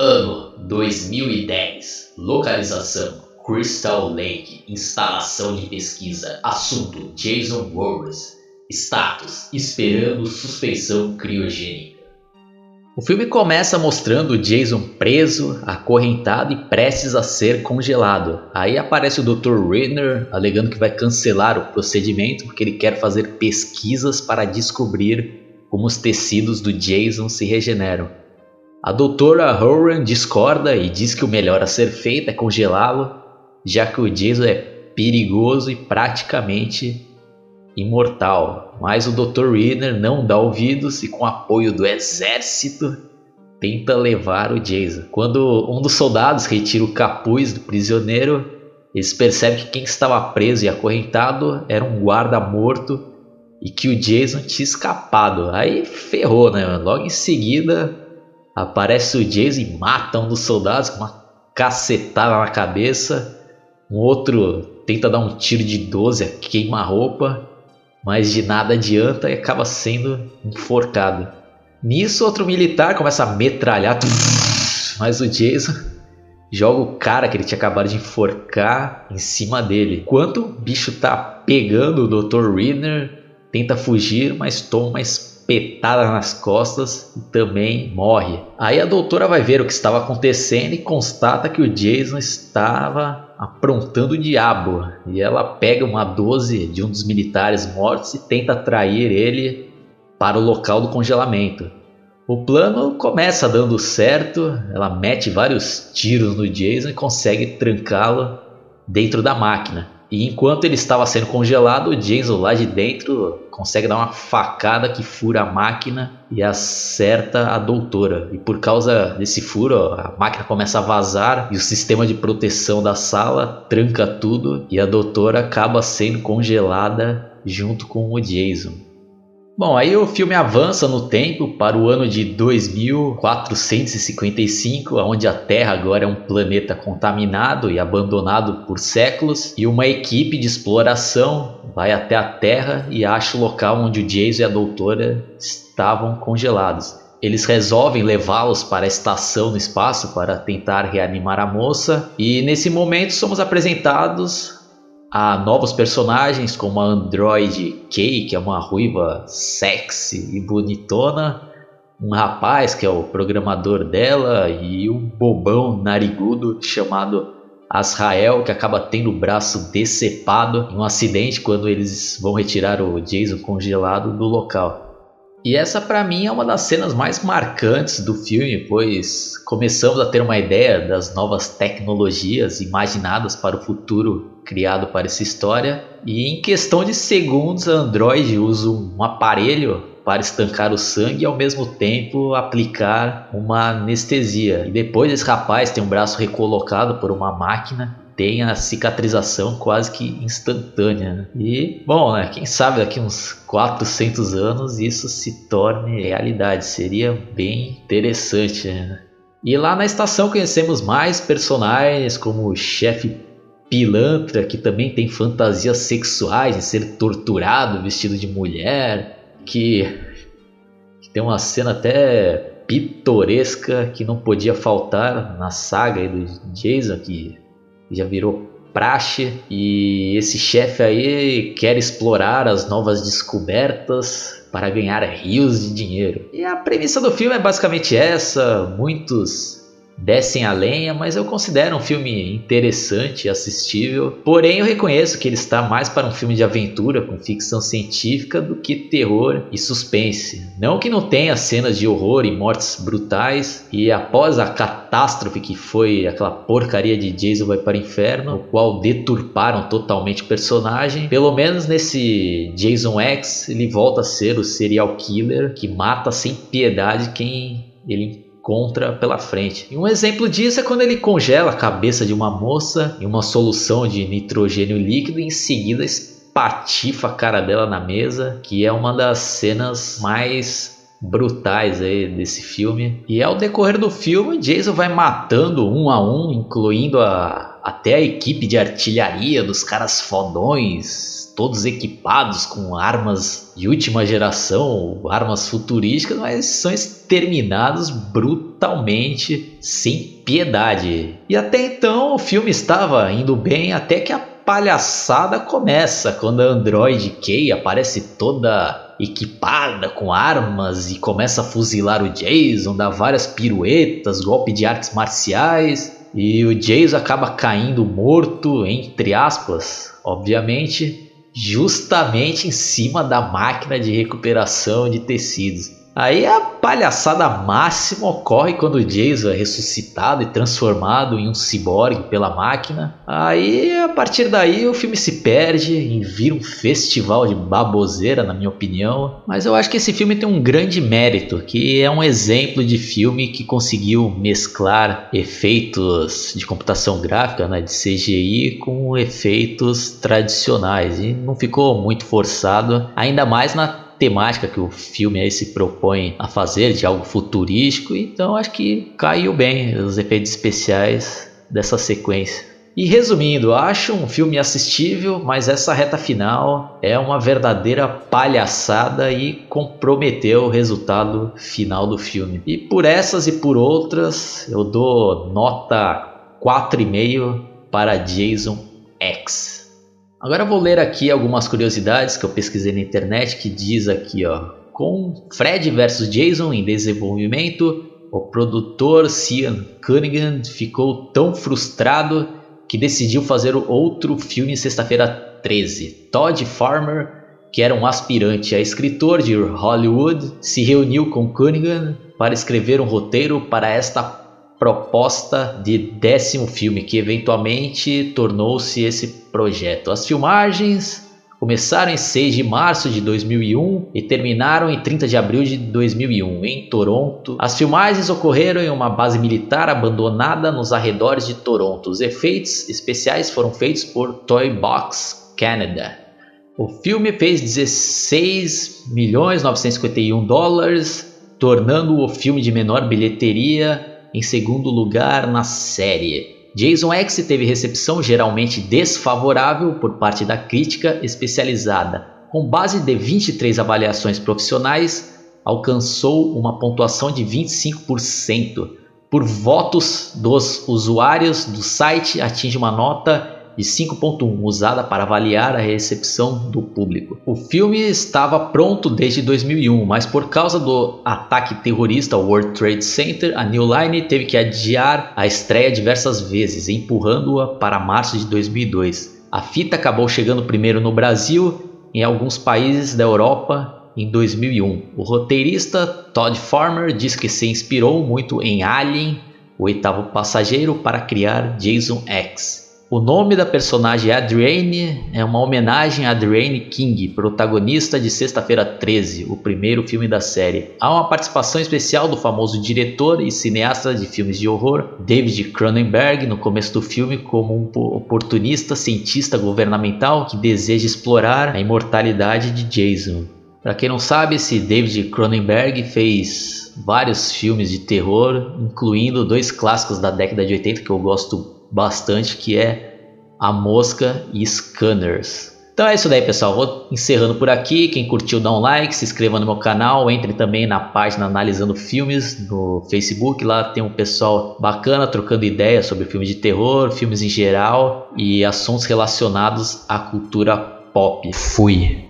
Ano 2010. Localização: Crystal Lake. Instalação de pesquisa. Assunto: Jason Voorhees. Status: Esperando suspensão criogênica. O filme começa mostrando Jason preso, acorrentado e prestes a ser congelado. Aí aparece o Dr. Renner alegando que vai cancelar o procedimento porque ele quer fazer pesquisas para descobrir como os tecidos do Jason se regeneram. A doutora Horan discorda e diz que o melhor a ser feito é congelá-lo, já que o Jason é perigoso e praticamente imortal, mas o Dr. Reader não dá ouvidos e com apoio do exército tenta levar o Jason. Quando um dos soldados retira o capuz do prisioneiro, eles percebem que quem estava preso e acorrentado era um guarda morto e que o Jason tinha escapado. Aí ferrou, né? Logo em seguida aparece o Jason e mata um dos soldados com uma cacetada na cabeça. Um outro tenta dar um tiro de 12, queima a roupa mas de nada adianta e acaba sendo enforcado. Nisso, outro militar começa a metralhar, mas o Jason joga o cara que ele tinha acabado de enforcar em cima dele. Enquanto o bicho tá pegando o Dr. Reader, tenta fugir, mas toma uma espetada nas costas e também morre. Aí a doutora vai ver o que estava acontecendo e constata que o Jason estava aprontando o diabo. E ela pega uma 12 de um dos militares mortos e tenta atrair ele para o local do congelamento. O plano começa dando certo, ela mete vários tiros no Jason e consegue trancá-lo dentro da máquina. E enquanto ele estava sendo congelado, o Jason lá de dentro consegue dar uma facada que fura a máquina e acerta a doutora. E por causa desse furo, a máquina começa a vazar e o sistema de proteção da sala tranca tudo e a doutora acaba sendo congelada junto com o Jason. Bom, aí o filme avança no tempo para o ano de 2455, onde a Terra agora é um planeta contaminado e abandonado por séculos, e uma equipe de exploração vai até a Terra e acha o local onde o Jason e a Doutora estavam congelados. Eles resolvem levá-los para a estação no espaço para tentar reanimar a moça, e nesse momento somos apresentados Há novos personagens como a Android Kay, que é uma ruiva sexy e bonitona, um rapaz que é o programador dela e um bobão narigudo chamado Azrael, que acaba tendo o braço decepado em um acidente quando eles vão retirar o Jason congelado do local. E essa para mim é uma das cenas mais marcantes do filme, pois começamos a ter uma ideia das novas tecnologias imaginadas para o futuro criado para essa história. E em questão de segundos, a Android usa um aparelho para estancar o sangue e ao mesmo tempo aplicar uma anestesia. E depois esse rapaz tem um braço recolocado por uma máquina tem a cicatrização quase que instantânea. Né? E, bom, né, quem sabe daqui uns 400 anos isso se torne realidade, seria bem interessante. Né? E lá na estação conhecemos mais personagens como o chefe pilantra, que também tem fantasias sexuais em ser torturado vestido de mulher, que, que tem uma cena até pitoresca que não podia faltar na saga do Jason, que já virou praxe e esse chefe aí quer explorar as novas descobertas para ganhar rios de dinheiro. E a premissa do filme é basicamente essa, muitos descem a lenha, mas eu considero um filme interessante assistível. Porém, eu reconheço que ele está mais para um filme de aventura com ficção científica do que terror e suspense. Não que não tenha cenas de horror e mortes brutais, e após a catástrofe que foi aquela porcaria de Jason vai para o inferno, o qual deturparam totalmente o personagem, pelo menos nesse Jason X ele volta a ser o serial killer que mata sem piedade quem ele contra pela frente. E um exemplo disso é quando ele congela a cabeça de uma moça em uma solução de nitrogênio líquido e em seguida espatifa a cara dela na mesa, que é uma das cenas mais brutais aí desse filme. E ao decorrer do filme, Jason vai matando um a um, incluindo a, até a equipe de artilharia dos caras fodões, todos equipados com armas de última geração, armas futurísticas, mas são exterminados brutalmente, sem piedade. E até então o filme estava indo bem até que a palhaçada começa quando a Android Kay aparece toda equipada com armas e começa a fuzilar o Jason, dá várias piruetas, golpe de artes marciais e o Jason acaba caindo morto, entre aspas, obviamente, justamente em cima da máquina de recuperação de tecidos. Aí a palhaçada máxima ocorre quando o Jason é ressuscitado e transformado em um ciborgue pela máquina. Aí a partir daí o filme se perde e vira um festival de baboseira, na minha opinião. Mas eu acho que esse filme tem um grande mérito, que é um exemplo de filme que conseguiu mesclar efeitos de computação gráfica, né, de CGI, com efeitos tradicionais e não ficou muito forçado, ainda mais na temática que o filme aí se propõe a fazer, de algo futurístico, então acho que caiu bem os efeitos especiais dessa sequência. E resumindo, acho um filme assistível, mas essa reta final é uma verdadeira palhaçada e comprometeu o resultado final do filme. E por essas e por outras, eu dou nota 4,5 para Jason X. Agora vou ler aqui algumas curiosidades que eu pesquisei na internet que diz aqui, ó, com Fred versus Jason em desenvolvimento, o produtor Cian Cunningham ficou tão frustrado que decidiu fazer outro filme sexta-feira 13. Todd Farmer, que era um aspirante a escritor de Hollywood, se reuniu com Cunningham para escrever um roteiro para esta proposta de décimo filme, que eventualmente tornou-se esse projeto. As filmagens começaram em 6 de março de 2001 e terminaram em 30 de abril de 2001 em Toronto. As filmagens ocorreram em uma base militar abandonada nos arredores de Toronto. Os efeitos especiais foram feitos por Toy Box Canada. O filme fez 16 milhões 951 dólares, tornando o filme de menor bilheteria em segundo lugar na série. Jason X teve recepção geralmente desfavorável por parte da crítica especializada. Com base de 23 avaliações profissionais, alcançou uma pontuação de 25%. Por votos dos usuários do site, atinge uma nota de 5.1, usada para avaliar a recepção do público. O filme estava pronto desde 2001, mas por causa do ataque terrorista ao World Trade Center, a New Line teve que adiar a estreia diversas vezes, empurrando-a para março de 2002. A fita acabou chegando primeiro no Brasil, em alguns países da Europa em 2001. O roteirista Todd Farmer diz que se inspirou muito em Alien, o oitavo passageiro, para criar Jason X. O nome da personagem Adrienne é uma homenagem a Adrienne King, protagonista de Sexta-feira 13, o primeiro filme da série. Há uma participação especial do famoso diretor e cineasta de filmes de horror, David Cronenberg, no começo do filme, como um oportunista cientista governamental que deseja explorar a imortalidade de Jason. Para quem não sabe, esse David Cronenberg fez vários filmes de terror, incluindo dois clássicos da década de 80 que eu gosto bastante, que é A Mosca e Scanners. Então é isso daí, pessoal. Vou encerrando por aqui. Quem curtiu, dá um like, se inscreva no meu canal, entre também na página Analisando Filmes no Facebook. Lá tem um pessoal bacana trocando ideias sobre filmes de terror, filmes em geral e assuntos relacionados à cultura pop. Fui!